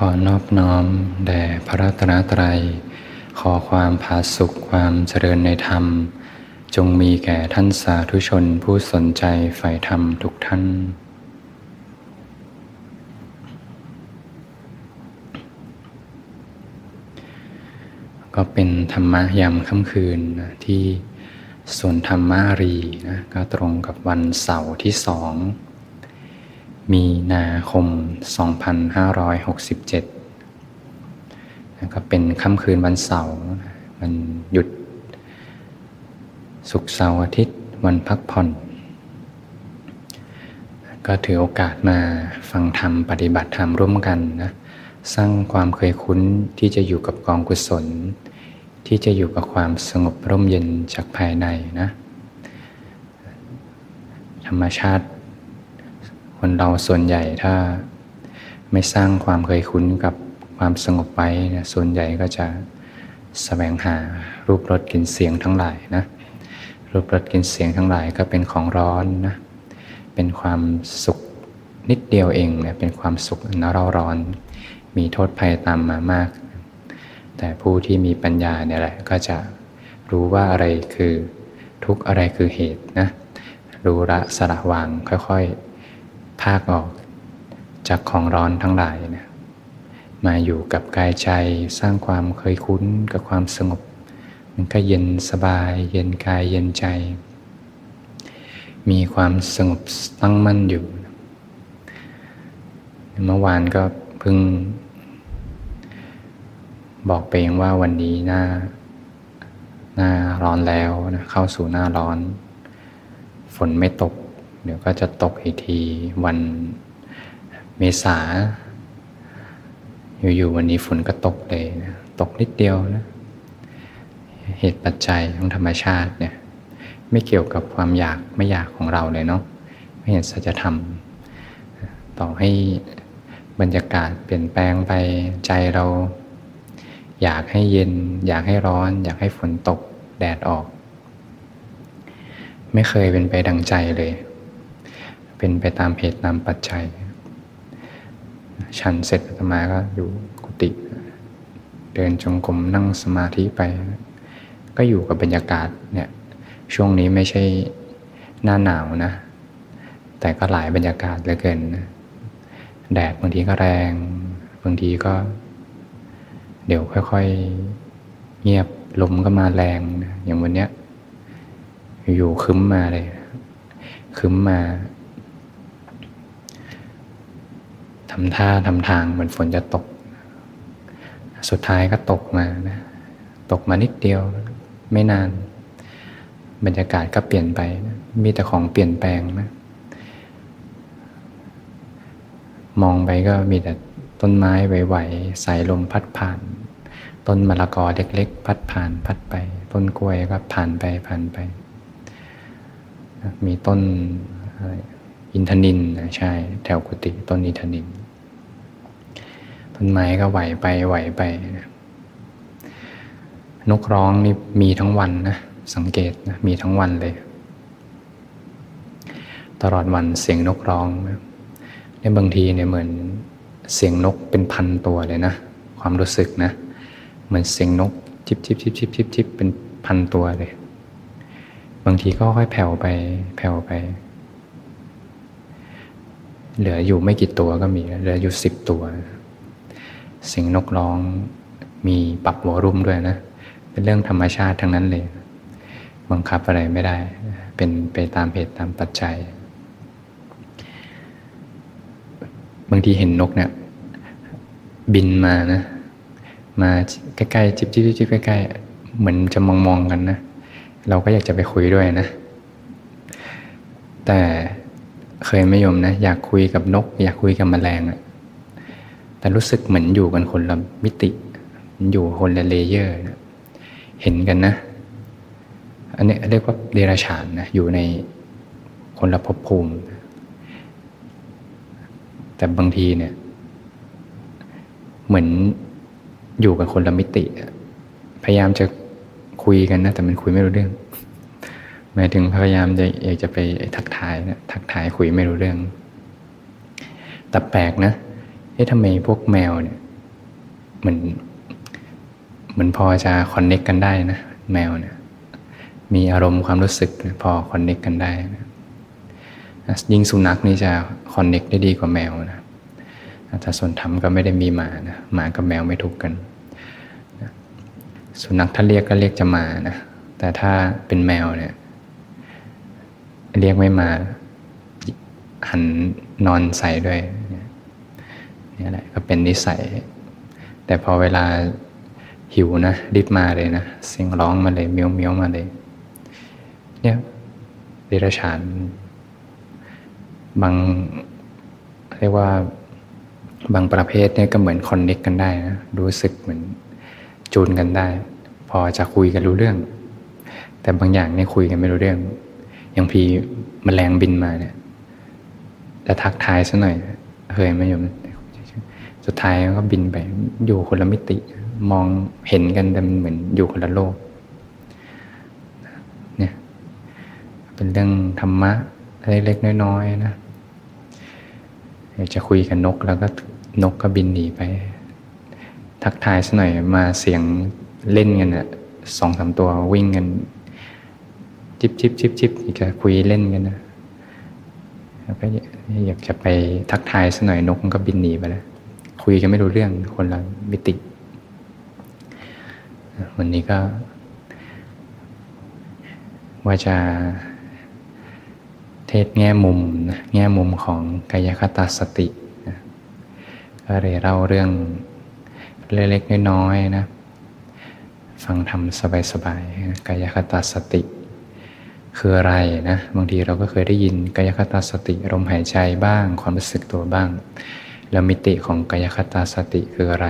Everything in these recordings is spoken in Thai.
ขอนอบน้อม แด่พระรัตนตรัย ขอความผาสุขความเจริญในธรรม จงมีแก่ท่านสาธุชนผู้สนใจใฝ่ธรรมทุกท่าน ก็เป็นธรรมะยามค่ำคืนนะที่ส่วนธรรมารีนะก็ตรงกับวันเสาร์ที่สอง มีนาคม 2567นะก็เป็นค่ำคืนวันเสาร์มันหยุด สุกเสาร์อาทิตย์วันพักผ่อน ก็ถือโอกาสมาฟังธรรมปฏิบัติธรรมร่วมกันนะสร้างความเคยคุ้นที่จะอยู่กับกองกุศล ที่จะอยู่กับความสงบร่มเย็นจากภายในนะ ธรรมชาติ คนเราส่วนใหญ่ถ้าไม่สร้างความเคยคุ้นกับความสงบไว้นะส่วนใหญ่ก็จะสแสวงหารูปรสกลิ่นเสียงทั้งหลายนะรูปรสกลิ่นเสียงทั้งหลายก็เป็นของร้อนนะเป็นความสุขนิดเดียวเองเนะเป็นความสุขนเราร้อน มีโทษภัยตามมามาก แต่ผู้ที่มีปัญญาเนี่ยแหละก็จะรู้ว่าอะไรคือทุกอะไรคือเหตุนะรู้ละสละวางค่อยๆ ภาคออกจากของร้อนทั้งหลายนะมาอยู่กับกายใจสร้างความเคยคุ้นกับความสงบ มันก็เย็นสบาย เย็นกายเย็นใจ มีความสงบตั้งมั่นอยู่ เมื่อวานก็เพิ่ง บอกไปเองว่าวันนี้หน้า หน้าร้อนแล้วนะเข้าสู่หน้าร้อน ฝนไม่ตก เดี๋ยวก็จะตกอีกทีวันเมษา อยู่ๆวันนี้ฝนก็ตกเลยนะตกนิดเดียวนะ เหตุปัจจัยของธรรมชาติเนี่ยไม่เกี่ยวกับความอยากไม่อยากของเราเลยเนาะไม่เห็นสัจธรรม ต่อให้บรรยากาศเปลี่ยนแปลงไปใจเรา อยากให้เย็น อยากให้ร้อน อยากให้ฝนตกแดดออก ไม่เคยเป็นไปดังใจเลย เป็นไปตามเหตุตามปัจจัยฉันเสร็จอาตมาก็อยู่กุฏิเดินจงกรมนั่งสมาธิไป ก็อยู่กับบรรยากาศเนี่ยช่วงนี้ไม่ใช่หน้าหนาวนะ แต่ก็หลายบรรยากาศเหลือเกินแดดบางทีก็แรงบางทีก็ เดี๋ยวค่อยๆเงียบลมก็มาแรงอย่างวันเนี้ยอยู่คึ้มมาเลยคึ้มมา ทำท่าทำทางเหมือนฝนจะตก สุดท้ายก็ตกมานะตกมานิดเดียว ไม่นาน บรรยากาศก็เปลี่ยนไปนะมีแต่ของเปลี่ยนแปลงนะมองไปก็มีแต่ต้นไม้ไหวๆสายลมพัดผ่าน ต้นมะละกอเล็กๆ พัดผ่านพัดไป ต้นกล้วยก็ผ่านไปผ่านไป มีต้นอิ อินทนินนะใช่ แถวกุฏิต้นอินทนินต้นไม้ก็ไหวไปไหวไปนกร้องนี่มีทั้งวันนะสังเกตนะมีทั้งวันเลย ตลอดวันเสียงนกร้องนะในบางทีเนี่ยเหมือนเสียงนกเป็นพันตัวเลยนะ ความรู้สึกนะ เหมือนเสียงนกจิบจิบจิบจิบจิบจิบเป็นพันตัวเลย บางทีก็ค่อยแผ่วไปแผ่วไป เหลืออยู่ไม่กี่ตัวก็มี เหลืออยู่สิบตัว เสียงนกร้องมีปรับหัวรุ่มด้วยนะ เป็นเรื่องธรรมชาติทั้งนั้นเลย บังคับอะไรไม่ได้ เป็นไปตามเหตุตามปัจจัย บางทีเห็นนกเนี่ย บินมานะ มาใกล้ๆจิบจิบจิบใกล้ๆเหมือนจะมองมองกันนะ เราก็อยากจะไปคุยด้วยนะ แต่ เคยไหมโยมนะ อยากคุยกับนก อยากคุยกับแมลงอะแต่รู้สึกเหมือนอยู่กันคนละมิติ อยู่คนละ layer นะเห็นกันนะ อันนี้เรียกว่าเดรัจฉานนะอยู่ในคนละภพภูมิ แต่บางทีเนี่ย เหมือนอยู่กันคนละมิติ พยายามจะคุยกันนะ แต่มันคุยไม่รู้เรื่อง หมายถึงพยายามจะอยากจะไปทักทายนะทักทายคุยไม่รู้เรื่อง แต่แปลกนะเอ๊ะทำไมพวกแมวเนี่ยเหมือนเหมือนพอจะคอนเน็กกันได้นะแมวเนี่ยมีอารมณ์ความรู้สึกพอคอนเน็กกันได้นะยิ่งสุนัขนี่จะคอนเน็กได้ดีกว่าแมวนะถ้าส่วนธรรมก็ไม่ได้มีหมานะหมากับแมวไม่ถูกกันนะสุนัขถ้าเรียกก็เรียกจะมานะแต่ถ้าเป็นแมวเนี่ย เรียกไม่มาหันนอนใส่ด้วยนี่แหละก็เป็นนิสัย แต่พอเวลาหิวนะรีบมาเลยนะเสียงร้องมาเลยเมียวเมียวมาเลย เนี่ยเดรัจฉานบางเรียกว่าบางประเภทเนี่ยก็เหมือนคอนเน็กกันได้นะรู้สึกเหมือนจูนกันได้ พอจะคุยกันรู้เรื่อง แต่บางอย่างเนี่ยคุยกันไม่รู้เรื่อง อย่างพีมแมลงบินมาเนี่ยจะทักทายซะหน่อยเคยไหมโยมสุดท้ายก็บินไปอยู่คนละมิติ มองเห็นกันแต่มันเหมือนอยู่คนละโลกเนี่ยเป็นเรื่องธรรมะเล็กๆน้อยๆนะจะคุยกับนกแล้วก็นกก็บินหนีไป ทักทายสัหน่อยมาเสียงเล่นกันอะสองสามตัววิ่งกัน จิบจิบจิบจิบอีกคุยเล่นกันนะแล้วก็อยากจะไปทักทายสัหน่อยนกมันก็บินหนีไปแล้ว คุยกันไม่รู้เรื่องคนละมิติ วันนี้ก็ ว่าจะเทศแง่มุมนะแง่มุมของกายคตาสตินะก็เลยเล่าเรื่องเล็กๆน้อยๆนะ ฟังทำสบายๆกายคตาสติ คืออะไรนะบางทีเราก็เคยได้ยินกายคตาสติลมหายใจบ้างความรู้สึกตัวบ้าง แล้วมิติของกายคตาสติคืออะไร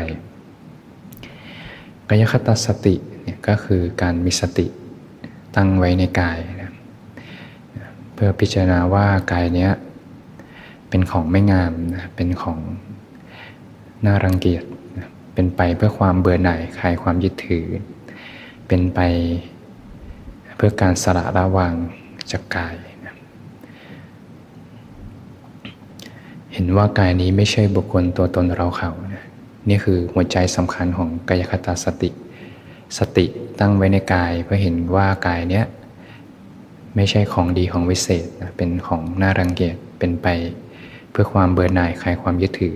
กายคตาสติเนี่ยก็คือการมีสติตั้งไว้ในกายเพื่อพิจารณาว่ากายเนี้ยเป็นของไม่งามนะเป็นของน่ารังเกียจเป็นไปเพื่อความเบื่อหน่ายคลายความยึดถือ เป็นไป เพื่อการสละระวางจากกายนะเห็นว่ากายนี้ไม่ใช่บุคคลตัวตนเราเขานะนี่คือหัวใจสำคัญของกายคตาสติ สติตั้งไว้ในกายเพื่อเห็นว่ากายเนี้ยไม่ใช่ของดีของวิเศษนะเป็นของน่ารังเกียจเป็นไปเพื่อความเบื่อหน่ายคลายความยึดถือ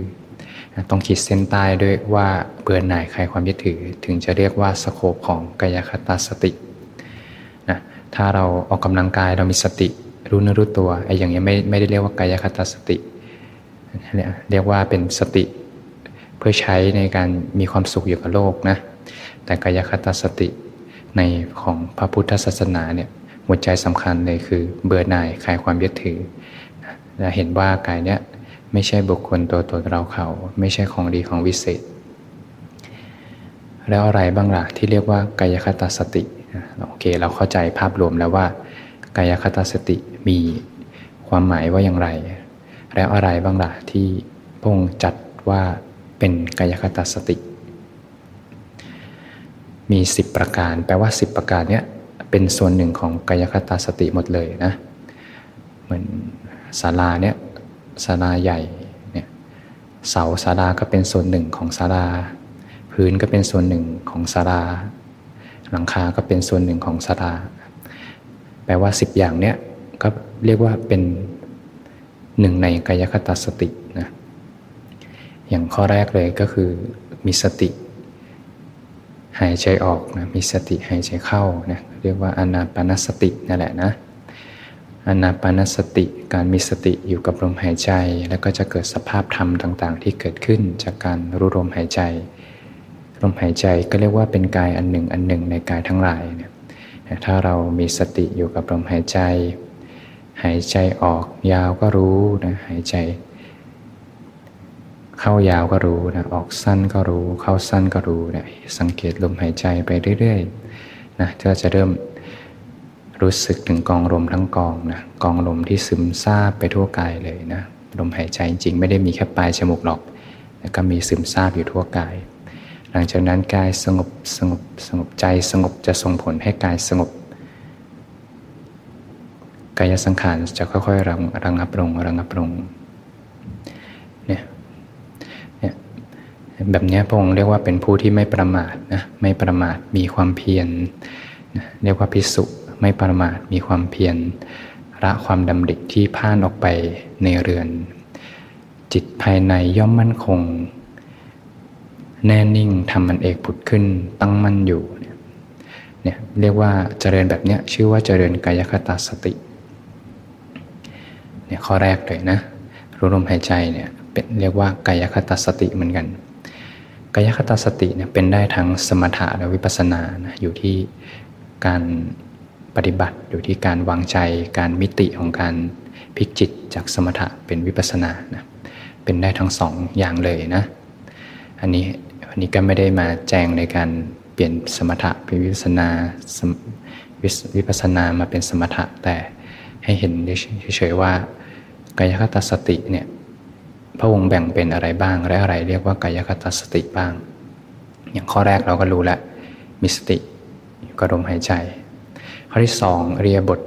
ต้องขีดเส้นใต้ด้วยว่าเบื่อหน่ายคลายความยึดถือ ถึงจะเรียกว่าสโคปของกายคตาสติ ถ้าเราออกกำลังกายเรามีสติ รู้เนื้อรู้ตัวไอ้อย่างนี้ไม่ไม่ได้เรียกว่ากายคตาสติ เรียกว่าเป็นสติ เพื่อใช้ในการมีความสุขอยู่กับโลกนะแต่กายคตาสติในของพระพุทธศาสนาเนี่ยหัวใจสำคัญเลยคือเบื่อหน่ายคลายความยึดถือและเห็นว่ากายเนี้ยไม่ใช่บุคคลตัวตนเราเขา ไม่ใช่ของดีของวิเศษ แล้วอะไรบ้างล่ะที่เรียกว่ากายคตาสติ โอเค เราเข้าใจภาพรวมแล้วว่ากายคตาสติมีความหมายว่าอย่างไร แล้วอะไรบ้างล่ะที่พงจัดว่าเป็นกายคตาสติ มี 10 ประการ แปลว่า 10 ประการเนี้ยเป็นส่วนหนึ่งของกายคตาสติหมดเลยนะเหมือนศาลาเนี่ยศาลาใหญ่เนี่ยเสาศาลาก็เป็นส่วนหนึ่งของศาลา พื้นก็เป็นส่วนหนึ่งของศาลา หลังคาก็เป็นส่วนหนึ่งของศาลาแปลว่าสิบอย่างเนี้ยก็เรียกว่าเป็นหนึ่งในกายคตาสตินะอย่างข้อแรกเลยก็คือมีสติ หายใจออกนะมีสติหายใจเข้านะเรียกว่าอนาปานสตินั่นแหละนะอนาปานสติการมีสติอยู่กับลมหายใจ แล้วก็จะเกิดสภาพธรรมต่าง ๆ ที่เกิดขึ้นจากการรู้ลมหายใจ ลมหายใจก็เรียกว่าเป็นกายอันหนึ่งอันหนึ่งในกายทั้งหลายเนี่ยถ้าเรามีสติอยู่กับลมหายใจ หายใจออกยาวก็รู้นะหายใจ เข้ายาวก็รู้นะออกสั้นก็รู้ เข้าสั้นก็รู้นะสังเกตลมหายใจไปเรื่อยๆนะก็จะเริ่มรู้สึกถึงกองลมทั้งกองนะกองลมที่ซึมซาบไปทั่วกายเลยนะลมหายใจจริงๆไม่ได้มีแค่ปลายจมูกหรอกนะก็มีซึมซาบอยู่ทั่วกาย หลังจากนั้นกายสงบสงบสงบใจสงบจะส่งผลให้กายสงบ กายสังขารจะค่อยๆระระงับลงระงับลงเนี่ยเนี่ยแบบนี้พระองค์เรียกว่าเป็นผู้ที่ไม่ประมาทนะไม่ประมาทมีความเพียรนะเรียกว่าพิสุไม่ประมาทมีความเพียรละความดำริที่พ่านออกไปในเรือน จิตภายในย่อมมั่นคง แน่นิ่งทำมันเอกผุดขึ้นตั้งมั่นอยู่เนี่ยเรียกว่าเจริญแบบนี้ชื่อว่าเจริญกายคตาสติเนี่ยข้อแรกเลยนะรู้ลมหายใจเนี่ยเป็นเรียกว่ากายคตาสติเหมือนกัน กายคตาสติเนี่ยเป็นได้ทั้งสมถะและวิปัสสนานะอยู่ที่การปฏิบัติอยู่ที่การวางใจการมิติของการพลิกจิตจากสมถะเป็นวิปัสสนานะเป็นได้ทั้งสองอย่างเลยนะ อันนี้ อันนี้ก็ไม่ได้มาแจงในการเปลี่ยนสมถะเป็นวิปัสนาวิปัสนามาเป็นสมถะแต่ให้เห็นเฉยๆว่ากายคตาสติเนี่ยพระองค์แบ่งเป็นอะไรบ้างและอะไรเรียกว่ากายคตาสติบ้าง อย่างข้อแรกเราก็รู้แล้วมีสติกระดมหายใจ ข้อที่สองเรียบท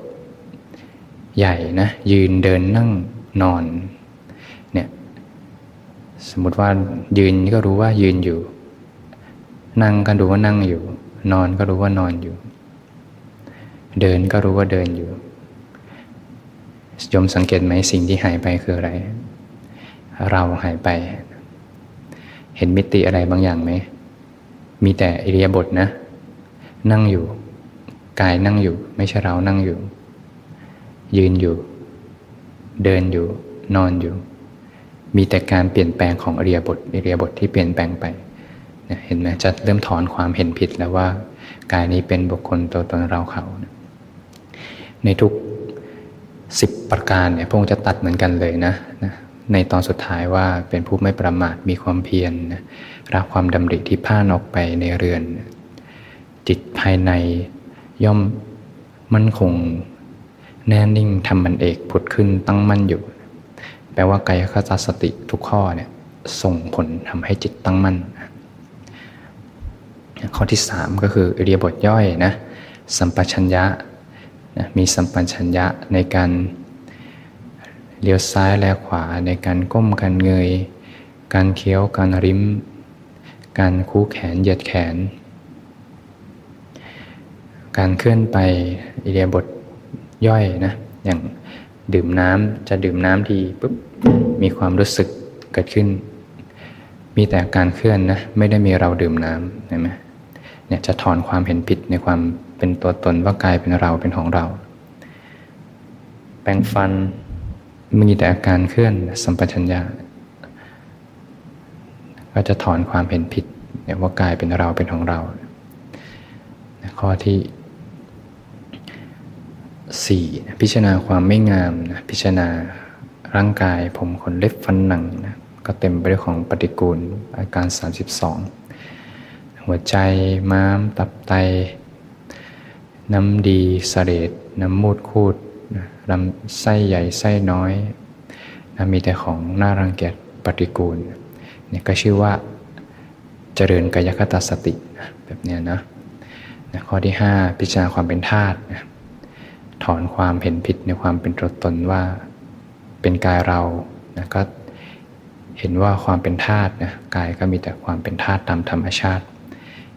ใหญ่นะยืนเดินนั่งนอนเนี่ยสมมติว่ายืนก็รู้ว่ายืนอยู่ นั่งก็รู้ว่านั่งอยู่ นอนก็รู้ว่านอนอยู่ เดินก็รู้ว่าเดินอยู่ยมสังเกตไหมสิ่งที่หายไปคืออะไร เราหายไป เห็นมิติอะไรบางอย่างไหม มีแต่อิริยาบถนะ นั่งอยู่ กายนั่งอยู่ ไม่ใช่เรานั่งอยู่ ยืนอยู่ เดินอยู่ นอนอยู่ มีแต่การเปลี่ยนแปลงของอริยาบทอริยาบทที่เปลี่ยนแปลงไป เห็นไหมจะเริ่มถอนความเห็นผิดแล้วว่ากายนี้เป็นบุคคลตัวตนเราเขา ในทุกสิบประการเนี่ยพระองค์จะตัดเหมือนกันเลยนะนะในตอนสุดท้ายว่าเป็นผู้ไม่ประมาทมีความเพียรนะรับความดำริที่ผ่านออกไปในเรือน จิตภายในย่อมมั่นคงแน่นิ่งทำมันเอกผุดขึ้นตั้งมั่นอยู่ แปลว่ากายคตาสติทุกข้อเนี่ยส่งผลทำให้จิตตั้งมั่น ข้อที่สามก็คือเรียบทย่อยนะสัมปชัญญะนะมีสัมปชัญญะในการเลี้ยวซ้ายแลขวาในการก้มการเงย การเคี้ยวการริม การคู่แขนเหยียดแขน การเคลื่อนไปอิเดียบทย่อยนะอย่างดื่มน้ำจะดื่มน้ำทีปุ๊บมีความรู้สึกเกิดขึ้น มีแต่การเคลื่อนนะไม่ได้มีเราดื่มน้ำเห็นไหม เนี่ยจะถอนความเห็นผิดในความเป็นตัวตนว่ากายเป็นเราเป็นของเรา แปรงฟันมีแต่อาการเคลื่อนสัมปชัญญะก็จะถอนความเห็นผิดเนี่ยว่ากายเป็นเราเป็นของเรา ข้อที่สี่พิจารณาความไม่งามนะพิจารณาร่างกายผมขนเล็บฟันหนังนะก็เต็มไปด้วยของปฏิกูลอาการ 32 หัวใจ ม้าม ตับไต น้ำดีสเสลดน้ำมูดคูดลำไส้ใหญ่ไส้น้อยนะมีแต่ของน่ารังเกียจปฏิกูลเนี่ยก็ชื่อว่าเจริญกายคตาสติแบบนี้นะนะข้อที่ 5 พิจารณาความเป็นธาตุนะถอนความเห็นผิดในความเป็นตัวตนว่าเป็นกายเรานะก็เห็นว่าความเป็นธาตุนะกายก็มีแต่ความเป็นธาตุตามธรรมชาติ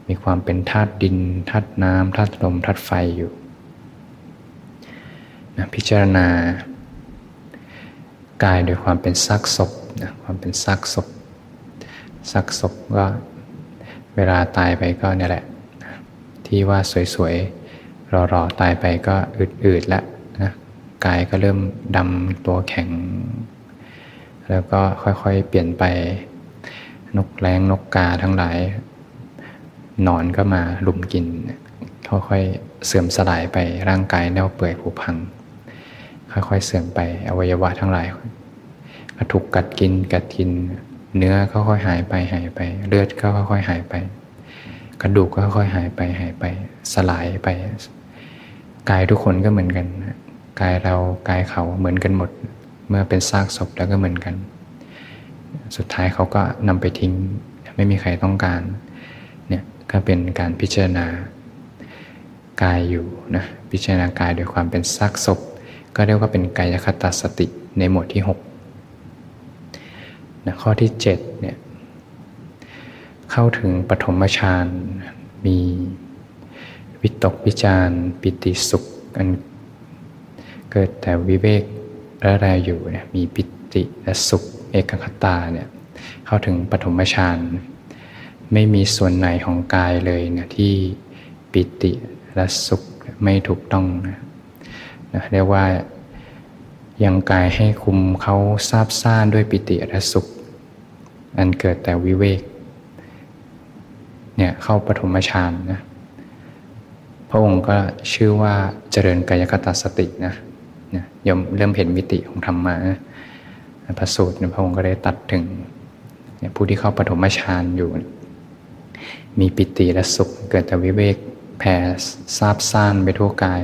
มีความเป็นธาตุดินธาตุน้ำธาตุลมธาตุไฟอยู่นะพิจารณากายโดยความเป็นซากศพนะความเป็นซากศพซากศพก็เวลาตายไปก็เนี่ยแหละ ที่ว่าสวยๆรอๆตายไปก็อืดๆแล้วนะกายก็เริ่มดำตัวแข็ง แล้วก็ค่อยๆเปลี่ยนไปนกแร้งนกกาทั้งหลาย นอนก็มาลุมกินค่อยๆเสื่อมสลายไปร่างกายเน่าเปื่อยผุพัง ค่อยๆเสื่อมไปอวัยวะทั้งหลายก็ถูกกัดกินกัดกิน เนื้อก็ค่อยหายไปหายไป เลือดก็ค่อยๆหายไป กระดูกก็ค่อยๆหายไปหายไป สลายไป กายทุกคนก็เหมือนกันกายเรากายเขาเหมือนกันหมด เมื่อเป็นซากศพแล้วก็เหมือนกัน สุดท้ายเขาก็นำไปทิ้งไม่มีใครต้องการ ก็เป็นการพิจารณากายอยู่นะพิจารณากายโดยความเป็นซากศพ ก็เรียกว่าเป็นกายคตาสติในหมวดที่6นะข้อที่7เนี่ยเข้าถึงปฐมฌานมีวิตกวิจารปิติสุขอันเกิดแต่วิเวกและแรอยู่เนี่ยมีปิติและสุขเอกคตาเนี่ยเข้าถึงปฐมฌาน ไม่มีส่วนไหนของกายเลยนะที่ปิติและสุขไม่ถูกต้องนะนะเรียกว่ายังกายให้คุมเขาซาบซ่านด้วยปิติและสุข อันเกิดแต่วิเวกเนี่ยเข้าปฐมฌานนะพระองค์ก็ชื่อว่าเจริญกายคตาสตินะนะยมเริ่มเห็นมิติของธรรมะนะพระสูตรพระองค์ก็ได้ตัดถึงผู้ที่เข้าปฐมฌานอยู่ มีปิติและสุขเกิดแต่วิเวกแผ่ซาบซ่านไปทั่วกาย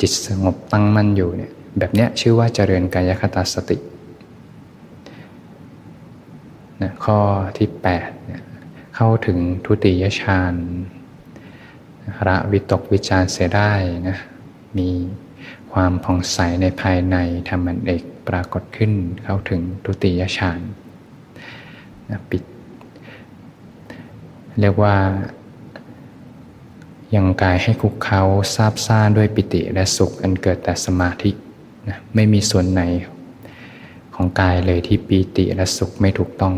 จิตสงบตั้งมั่นอยู่เนี่ยแบบเนี้ยชื่อว่าเจริญกายคตาสตินะข้อที่8เนี่ยเข้าถึงทุติยฌานระวิตกวิจารเสียได้นะมีความผ่องใสในภายในธรรมันเอกปรากฏขึ้นเข้าถึงทุติยฌานนะปิด เรียกว่า ยังกายให้คุกเขาซาบซ่านด้วยปิติและสุขอันเกิดแต่สมาธินะไม่มีส่วนไหนของกายเลยที่ปีติและสุขไม่ถูกต้อง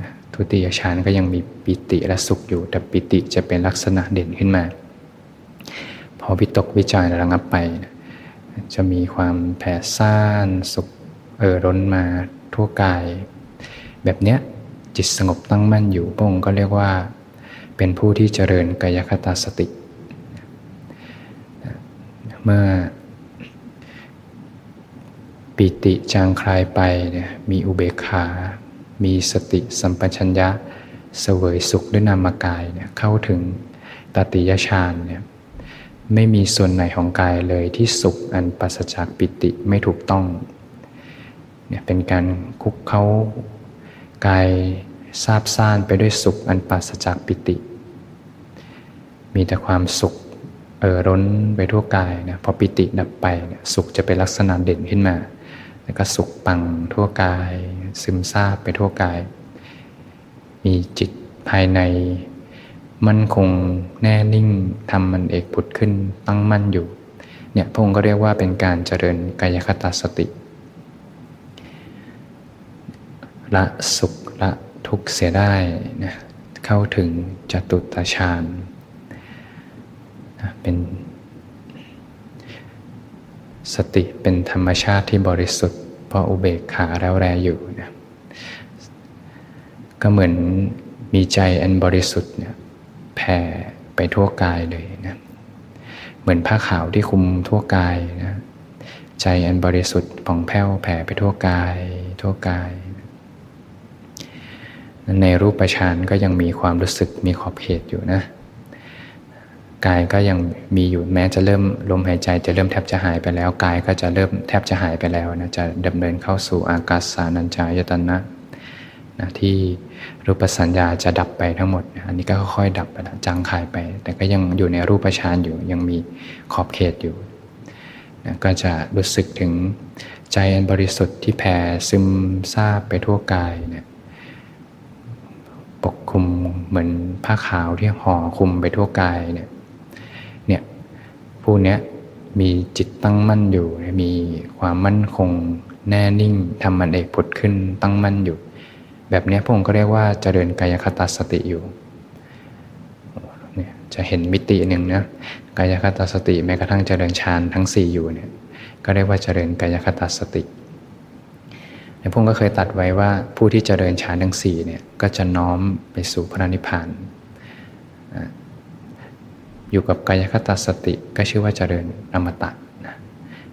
นะทุติยฌานก็ยังมีปิติและสุขอยู่ แต่ปิติจะเป็นลักษณะเด่นขึ้นมา พอวิตกวิจารระงับไปนะจะมีความแผ่ซ่านสุขเอ่อร้นมาทั่วกาย แบบเนี้ยจิตสงบตั้งมั่นอยู่พระองค์ก็เรียกว่า เป็นผู้ที่เจริญกายคตาสติ เมื่อปิติจางคลายไปเนี่ยมีอุเบกขา มีสติสัมปชัญญะเสวยสุขด้วยนามกายเนี่ยเข้าถึงตติยฌานเนี่ยไม่มีส่วนไหนของกายเลยที่สุขอันปัสจากปิติไม่ถูกต้องเนี่ยเป็นการคุกเข้ากาย ซาบซ่านไปด้วยสุขอันปัสจากปิติ มีแต่ความสุขเออร้นไปทั่วกายนะพอปิติดับไปเนี่ยสุขจะเป็นลักษณะเด่นขึ้นมา แล้วก็สุขปังทั่วกาย ซึมซาบไปทั่วกาย มีจิตภายใน มั่นคงแน่นิ่งทำมันเอกผุดขึ้นตั้งมั่นอยู่เนี่ยพระองค์ก็เรียกว่าเป็นการเจริญกายคตาสติ ละสุขละ ทุกเสียได้นะเข้าถึงจตุตฌานนะเป็นสติเป็นธรรมชาติที่บริสุทธิ์เพราะอุเบกขาแล้วแรอยู่นะก็เหมือนมีใจอันบริสุทธิ์เนี่ยแผ่ไปทั่วกายเลยนะเหมือนผ้าขาวที่คุมทั่วกายนะใจอันบริสุทธิ์ผ่องแผ้วแผ่ไปทั่วกาย ทั่วกาย ในรูปฌานก็ยังมีความรู้สึกมีขอบเขตอยู่นะกายก็ยังมีอยู่แม้จะเริ่มลมหายใจจะเริ่มแทบจะหายไปแล้วกายก็จะเริ่มแทบจะหายไปแล้วนะจะดำเนินเข้าสู่อากาศสานัญจายตนะนะที่รูปสัญญาจะดับไปทั้งหมด อันนี้ก็ค่อยๆดับไปจางคายไป แต่ก็ยังอยู่ในรูปฌานอยู่ยังมีขอบเขตอยู่นะก็จะรู้สึกถึงใจอันบริสุทธิ์ที่แผ่ซึมซาบไปทั่วกายเนี่ย ปกคลุมเหมือนผ้าขาวที่ห่อคลุมไปทั่วกายเนี่ยเนี่ยผู้เนี้ยมีจิตตั้งมั่นอยู่ มีความมั่นคงแน่นิ่งทำมันเอกผุดขึ้นตั้งมั่นอยู่ แบบนี้พระองค์ก็เรียกว่าเจริญกายคตาสติอยู่เนี่ยจะเห็นมิติหนึ่งนะกายคตาสติแม้กระทั่งเจริญฌานทั้ง 4 อยู่เนี่ยก็เรียกว่าเจริญกายคตาสติ ในพระองค์ก็เคยตัดไว้ว่าผู้ที่เจริญฌานทั้ง4เนี่ยก็จะน้อมไปสู่พระนิพพานอยู่กับกายคตาสติก็ชื่อว่าเจริญอมตะนะ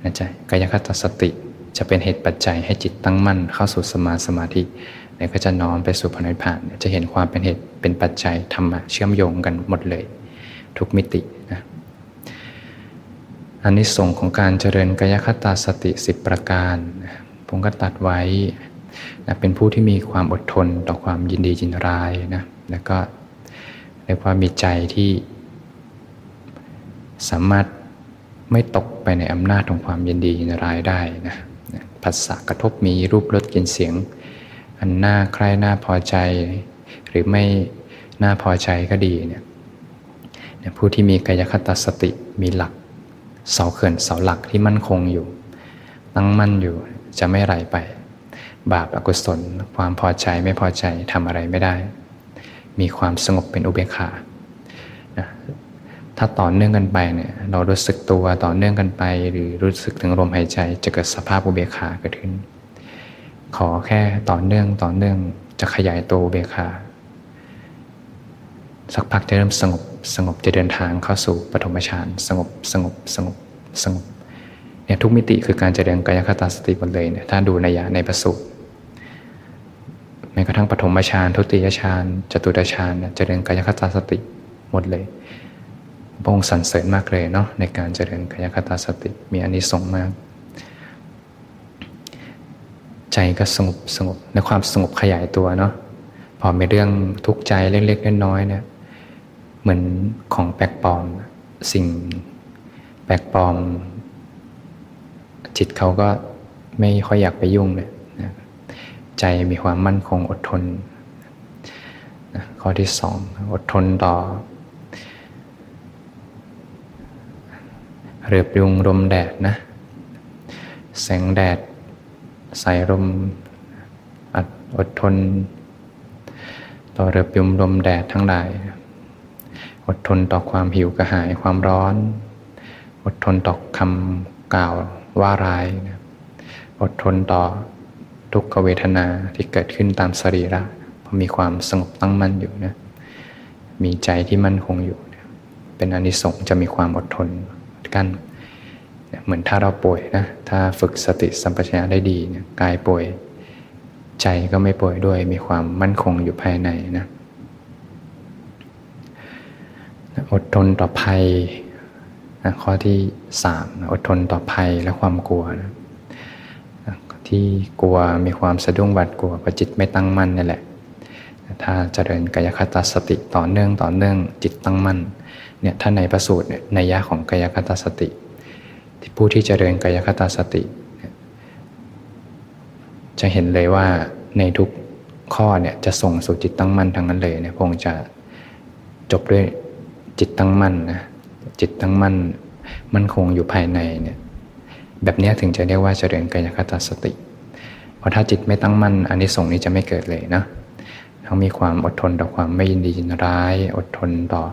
นะจ๊ะกายคตาสติจะเป็นเหตุปัจจัยให้จิตตั้งมั่นเข้าสู่สมาสมาธิเนี่ยก็จะน้อมไปสู่พระนิพพานจะเห็นความเป็นเหตุเป็นปัจจัยธรรมะเชื่อมโยงกันหมดเลย ทุกมิตินะอันนี้ส่งของการเจริญกายคตาสติสิบประการผ มก็ตัดไว้นะเป็นผู้ที่มีความอดทนต่อความยินดียินร้ายนะแล้วก็เรียกว่ามีใจที่ สามารถไม่ตกไปในอำนาจของความยินดียินร้ายได้นะผัสสะกระทบมีรูปรสกลิ่นเสียง อันน่าใคร่น่าพอใจ หรือไม่น่าพอใจก็ดีเนี่ยผู้ที่มีกายคตสติมีหลัก เสาเขื่อนเสาหลักที่มั่นคงอยู่ ตั้งมั่นอยู่ จะไม่ไหลไป บาปอกุศล ความพอใจไม่พอใจทำอะไรไม่ได้ มีความสงบเป็นอุเบกขาถ้าต่อเนื่องกันไปเนี่ยเรารู้สึกตัวต่อเนื่องกันไป หรือรู้สึกถึงลมหายใจจะเกิดสภาพอุเบกขาเกิดขึ้น ขอแค่ต่อเนื่องต่อเนื่องจะขยายตัวอุเบกขาสักพักจะเริ่มสงบสงบจะเดินทางเข้าสู่ปฐมฌานสงบสงบสงบสงบ เนี่ยทุกมิติคือการเจริญกายคตาสติหมดเลยเนี่ยถ้าดูในยะในประสูตรแม้กระทั่งปฐมฌานทุติยฌานจตุตฌานเจริญกายคตาสติหมดเลยพระองค์สรรเสริญมากเลยเนาะในการเจริญกายคตาสติมีอานิสงส์มาก ใจก็สงบสงบในความสงบขยายตัวเนาะพอมีเรื่องทุกข์ใจเล็กๆน้อยๆเนี่ยเหมือนของแปลกปลอมสิ่งแปลกปลอม จิตเขาก็ไม่ค่อยอยากไปยุ่งเลยนะใจมีความมั่นคงอดทนนะข้อที่สองอดทนต่อเรือบยุงลมแดดนะ แสงแดดใส่ลมอดทน ต่อเรือบยุงลมแดดทั้งหลาย อดทนต่อความหิวกระหายความร้อน อดทนต่อคำกล่าว ว่าร้ายนะอดทนต่อทุกขเวทนาที่เกิดขึ้นตามสรีระเพราะมีความสงบตั้งมั่นอยู่นะมีใจที่มั่นคงอยู่เป็นอนิสงส์จะมีความอดทนกันเหมือนถ้าเราป่วยนะถ้าฝึกสติสัมปชัญญะได้ดีนี่ยกายป่วย ใจก็ไม่ป่วยด้วยมีความมั่นคงอยู่ภายในนะอดทนต่อภัย นะข้อที่สามอดทนต่อภัยและความกลัวนะที่กลัวมีความสะดุ้งหวาดกลัวเพราะจิตไม่ตั้งมั่นนี่แหละ ถ้าเจริญกายคตาสติต่อเนื่องต่อเนื่องจิตตั้งมั่นเนี่ยถ้าในประสูตรเนี่ยในยะของกายคตาสติ ที่ผู้ที่เจริญกายคตาสติ จะเห็นเลยว่าในทุกข้อเนี่ยจะส่งสู่จิตตั้งมั่นทั้งนั้นเลยเนี่ยพงจะจบด้วยจิตตั้งมั่นนะ จิตตั้งมั่นมั่นคงอยู่ภายในเนี่ยแบบนี้ถึงจะเรียกว่าเจริญกายคตาสติ เพราะถ้าจิตไม่ตั้งมั่นอันนี้ส่งนี้จะไม่เกิดเลยนะต้องมีความอดทนต่อความไม่ยินดียินร้าย อดทนต่อ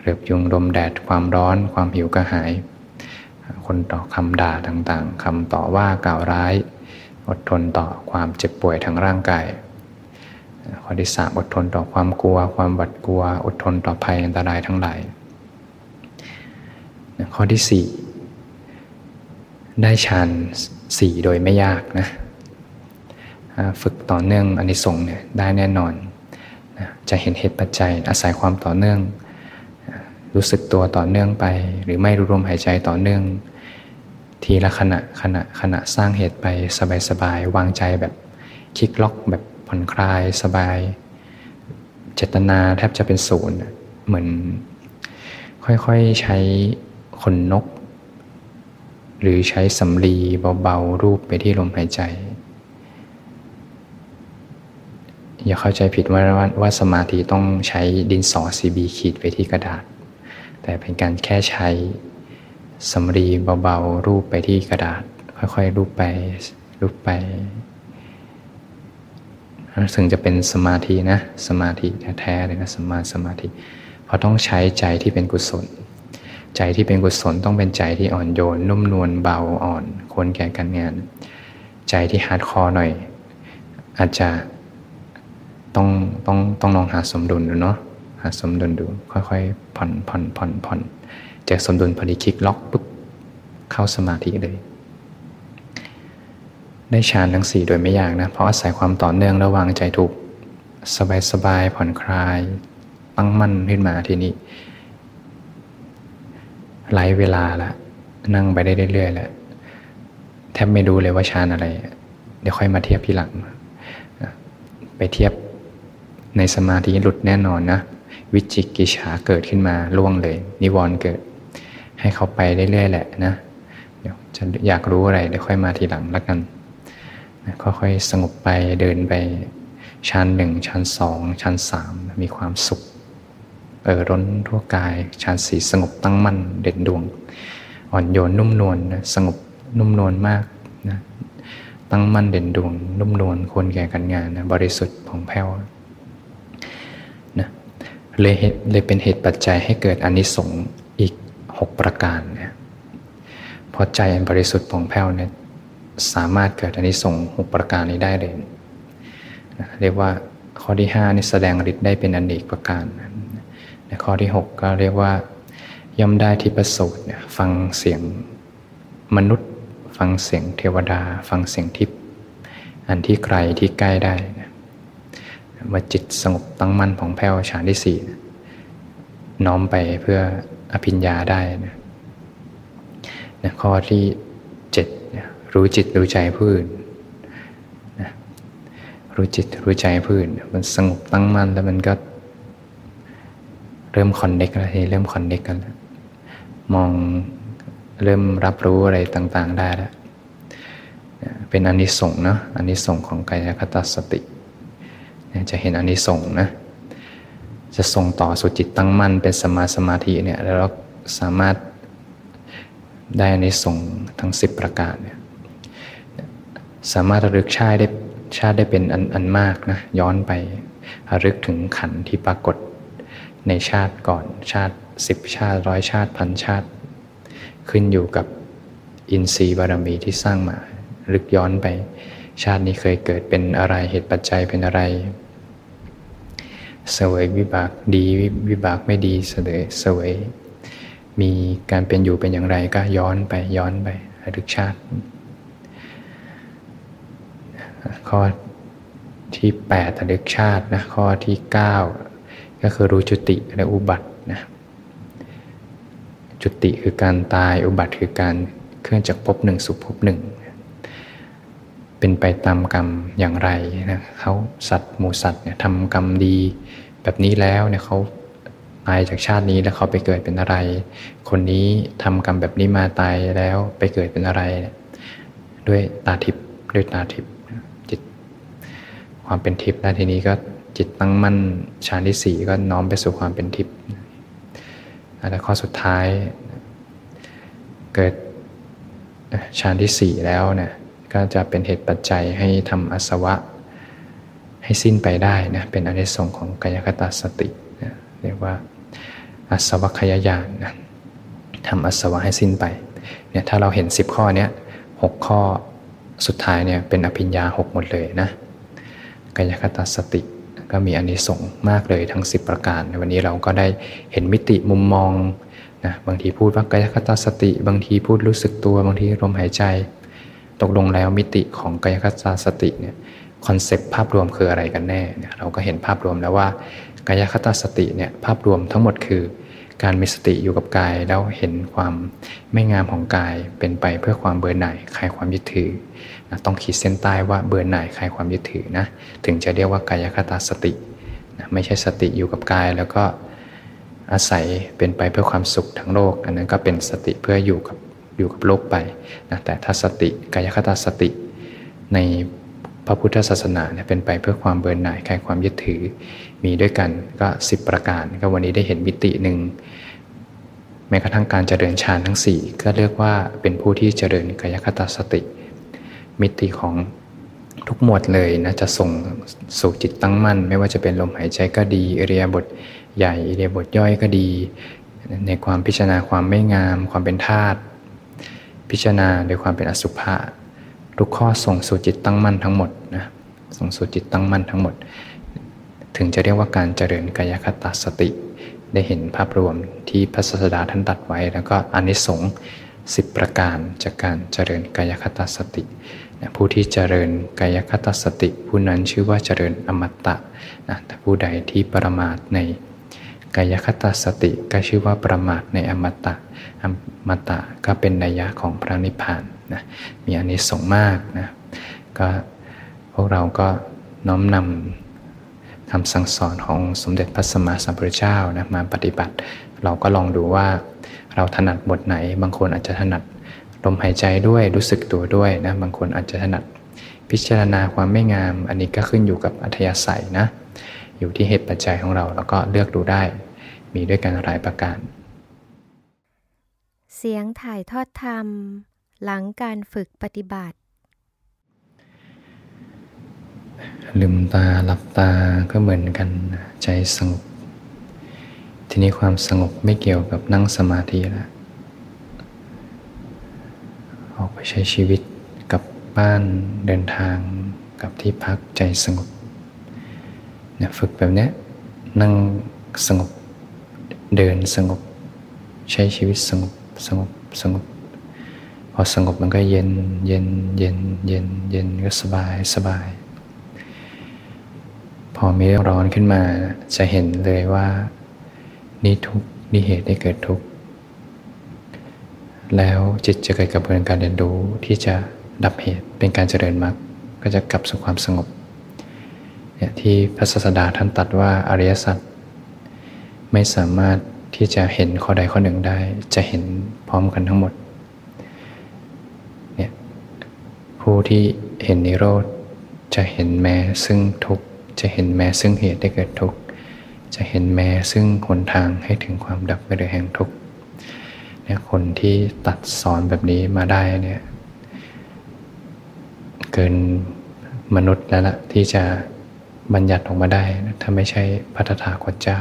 เรือบยุงลมแดดความร้อน ความหิวกระหาย คนต่อคำด่าต่างๆคำต่อว่ากล่าวร้าย อดทนต่อความเจ็บป่วยทางร่างกายข้อที่สามอดทนต่อความกลัว ความหวาดกลัว อดทนต่อภัยอันตรายทั้งหลาย ข้อที่สี่ได้ฌานสี่โดยไม่ยากนะฝึกต่อเนื่องอันนี้ส่งเนี่ยได้แน่นอน จะเห็นเหตุปัจจัยอาศัยความต่อเนื่อง รู้สึกตัวต่อเนื่องไป หรือไม่รู้ลมหายใจต่อเนื่อง ทีละขณะขณะขณะสร้างเหตุไปสบายๆวางใจแบบคลิกล็อกแบบผ่อนคลายสบาย เจตนาแทบจะเป็นศูนย์เหมือนค่อยๆใช้ ขนนก หรือใช้สำลีเบาๆ รูปไปที่ลมหายใจ อย่าเข้าใจผิดว่าว่าสมาธิต้องใช้ดินสอซีบีขีดไปที่กระดาษ แต่เป็นการแค่ใช้สำลีเบาๆ รูปไปที่กระดาษ ค่อยๆ รูปไป รูปไปถึงจะเป็นสมาธินะ สมาธิแท้ๆเลยนะสมาสมาธิ เพราะต้องใช้ใจที่เป็นกุศล ใจที่เป็นกุศลต้องเป็นใจที่อ่อนโยน นุ่มนวลเบาอ่อนควรแก่การงาน ใจที่ hardcore หน่อย อาจจะต้องต้องต้องลองหาสมดุลดูเนาะหาสมดุลดู ค่อยๆ ผ่อนผ่อนผ่อนผ่อนจากสมดุลพอดี click lock ปุ๊บเข้าสมาธิเลย ได้ฌานทั้งสี่โดยไม่ยากนะ เพราะอาศัยความต่อเนื่องระวางใจถูก สบายๆผ่อนคลาย ตั้งมั่นขึ้นมาทีนี้ ไล่เวลาละ นั่งไปได้เรื่อยๆแหละแทบไม่ดูเลยว่าฌานอะไร เดี๋ยวค่อยมาเทียบทีหลัง ไปเทียบในสมาธิหลุดแน่นอนนะ วิจิกิจฉาเกิดขึ้นมาล่วงเลย นิวรณ์เกิด ให้เขาไปเรื่อยๆแหละนะเดี๋ยวจะอยากรู้อะไรเดี๋ยวค่อยมาทีหลังแล้วกันค่อยๆสงบไปเดินไปชั้นหนึ่งชั้นสองชั้นสามมีความสุข เออร้นทั่วกายชั้นสีสงบตั้งมั่นเด่นดวง อ่อนโยนนุ่มนวลนะสงบนุ่มนวลมากนะตั้งมั่นเด่นดวง นุ่มนวลควรแก่การงานนะบริสุทธิ์ผ่องแผ้วนะเลยเลยเป็นเหตุปัจจัยให้เกิดอนิสงส์อีกหกประการนะพอใจอันบริสุทธิ์ผ่องแผ้วเนี่ยสามารถเกิดอนิสงส์หกประการนี้ได้เลยนะเรียกว่าข้อที่ห้านี่แสดงฤทธิ์ได้เป็นอเนกประการนะ ข้อที่หกก็เรียกว่า ย่อมได้ที่ประสูตรฟังเสียงมนุษย์ ฟังเสียงเทวดา ฟังเสียงทิพย์อันที่ไกลที่ใกล้ได้นะมื่อจิตสงบตั้งมั่นของแผ้วฌานที่สี่นะน้อมไปเพื่ออภิญญาได้นะนะข้อที่เจ็ดนะรู้จิตรู้ใจผู้อื่นนะรู้จิตรู้ใจผู้อื่นมันสงบตั้งมั่นแล้วมันก็ เริ่มคอนเน็กแล้วทีเริ่มคอนเน็กกันแล้วมองเริ่มรับรู้อะไรต่างๆได้แล้วเป็นอนิสงส์เนาะอนิสงส์ของกายคตสติ จะเห็นอนิสงส์นะจะส่งต่อสุจิตตั้งมั่นเป็นสมาสมาธิเนี่ยแล้วเราสามารถได้อนิสงส์ทั้งสิบประการเนี่ยสามารถระลึกชาติได้ชาติได้เป็นอันอันมากนะย้อนไประลึกถึงขันที่ปรากฏ ในชาติก่อนชาติสิบชาติร้อยชาติพันชาติ ขึ้นอยู่กับอินทรีย์บารมีที่สร้างมา ลึกย้อนไป ชาตินี้เคยเกิดเป็นอะไรเหตุปัจจัยเป็นอะไรเสวยวิบากดีวิบากไม่ดีเสวยเสวยมีการเป็นอยู่เป็นอย่างไรก็ย้อนไปย้อนไปลึกชาติ ข้อที่8ระลึกชาตินะข้อที่ 9 ก็คือรู้จุติและอุบัตินะจุติคือการตายอุบัติคือการเคลื่อนจากภพหนึ่งสู่ภพหนึ่ง เป็นไปตามกรรมอย่างไรนะเขาสัตว์หมูสัตว์เนี่ยทำกรรมดี แบบนี้แล้วเนี่ยเขาตายจากชาตินี้แล้วเขาไปเกิดเป็นอะไร คนนี้ทำกรรมแบบนี้มาตายแล้วไปเกิดเป็นอะไร ด้วยตาทิพย์ด้วยตาทิพย์จิต ความเป็นทิพย์แล้วทีนี้ก็ จิตตั้งมั่นฌานที่สี่ก็น้อมไปสู่ความเป็นทิพย์และข้อสุดท้ายเกิดฌานที่สี่แล้วเนี่ยก็จะเป็นเหตุปัจจัยให้ทำอสวะ ให้สิ้นไปได้นะเป็นอนิสงค์ของกายคตาสตินะเรียกว่าอสวะขยายานนะทำอสวะให้สิ้นไปเนี่ยถ้าเราเห็นสิบข้อเนี้ยหกข้อสุดท้ายเนี่ยเป็นอภิญญาหกหมดเลยนะกายคตาสติ ก็มีอันนี้ส่งมากเลยทั้ง 10 ประการ ในวันนี้เราก็ได้เห็นมิติมุมมองนะบางทีพูดว่ากายคตาสติ บางทีพูดรู้สึกตัว บางทีลมหายใจ ตกลงแล้วมิติของกายคตาสติเนี่ย concept ภาพรวมคืออะไรกันแน่เนี่ยเราก็เห็นภาพรวมแล้วว่ากายคตาสติเนี่ยภาพรวมทั้งหมดคือการมีสติอยู่กับกายแล้วเห็นความไม่งามของกายเป็นไปเพื่อความเบื่อหน่ายคลายความยึดถือ นะต้องขีดเส้นใต้ว่าเบื่อหน่ายคลายความยึดถือนะถึงจะเรียกว่ากายคตาสตินะไม่ใช่สติอยู่กับกาย แล้วก็อาศัยเป็นไปเพื่อความสุขทั้งโลก อันนั้นก็เป็นสติเพื่ออยู่กับอยู่กับโลกไปนะแต่ถ้าสติกายคตาสติ ในพระพุทธศาสนาเนี่ยเป็นไปเพื่อความเบื่อหน่ายคลายความยึดถือมีด้วยกันก็ 10 ประการ ก็วันนี้ได้เห็นมิติหนึ่งแม้กระทั่งการเจริญฌานทั้ง 4 ก็เรียกว่าเป็นผู้ที่เจริญกายคตาสติ มิติของทุกหมวดเลยนะจะส่งสู่จิตตั้งมั่น ไม่ว่าจะเป็นลมหายใจก็ดีเอริยบทใหญ่เอริยบทย่อยก็ดี ในความพิจารณาความไม่งาม ความเป็นธาตุพิจารณาโดยความเป็นอสุภะทุกข้อส่งสู่จิตตั้งมั่นทั้งหมดนะส่งสู่จิตตั้งมั่นทั้งหมด ถึงจะเรียกว่าการเจริญกายคตาสติ ได้เห็นภาพรวมที่พระศาสดาท่านตัดไว้ แล้วก็อนิสงส์สิบประการจากการเจริญกายคตาสติ ผู้ที่เจริญกายคตาสติ ผู้นั้นชื่อว่าเจริญอมตะนะแต่ผู้ใดที่ประมาทในกายคตาสติก็ชื่อว่าประมาทในอมตะ อมตะก็เป็นนัยยะของพระนิพพานนะมีอนิสงส์มากนะก็พวกเราก็น้อมนำคำสั่งสอนของสมเด็จพระสัมมาสัมพุทธเจ้านะมาปฏิบัติ เราก็ลองดูว่าเราถนัดบทไหน บางคนอาจจะถนัด ลมหายใจด้วยรู้สึกตัวด้วยนะบางคนอาจจะถนัดพิจารณาความไม่งาม อันนี้ก็ขึ้นอยู่กับอัธยาศัยนะ อยู่ที่เหตุปัจจัยของเราแล้วก็เลือกดูได้ มีด้วยกันหลายประการ เสียงถ่ายทอดธรรม หลังการฝึกปฏิบัติ ลืมตาหลับตาก็เหมือนกันใจสงบ ทีนี้ความสงบไม่เกี่ยวกับนั่งสมาธิแล้ว ออกไปใช้ชีวิตกับบ้านเดินทางกับที่พักใจสงบเนี่ยฝึกแบบนี้นั่งสงบเดินสงบ ใช้ชีวิตสงบสงบสงบ พอสงบมันก็เย็นเย็นเย็นเย็นเย็นก็สบายสบาย พอมีร้อนขึ้นมาจะเห็นเลยว่า นี่ทุกนี่เหตุได้เกิดทุกข์ แล้วจิตจะเกิดกระบวนการเรียนรู้ที่จะดับเหตุเป็นการเจริญมรรคก็จะกลับสู่ความสงบเนี่ยที่พระศาสดาท่านตัดว่าอริยสัจไม่สามารถที่จะเห็นข้อใดข้อหนึ่งได้ จะเห็นพร้อมกันทั้งหมดเนี่ยผู้ที่เห็นนิโรธจะเห็นแม้ซึ่งทุกจะเห็นแม้ซึ่งเหตุได้เกิดทุกจะเห็นแม้ซึ่งหนทางให้ถึงความดับไปโดยแห่งทุกข เนี่ยคนที่ตัดสอนแบบนี้มาได้เนี่ยเกินมนุษย์แล้วละที่จะบัญญัติออกมาได้ ถ้าไม่ใช่พัฒถาคนเจ้า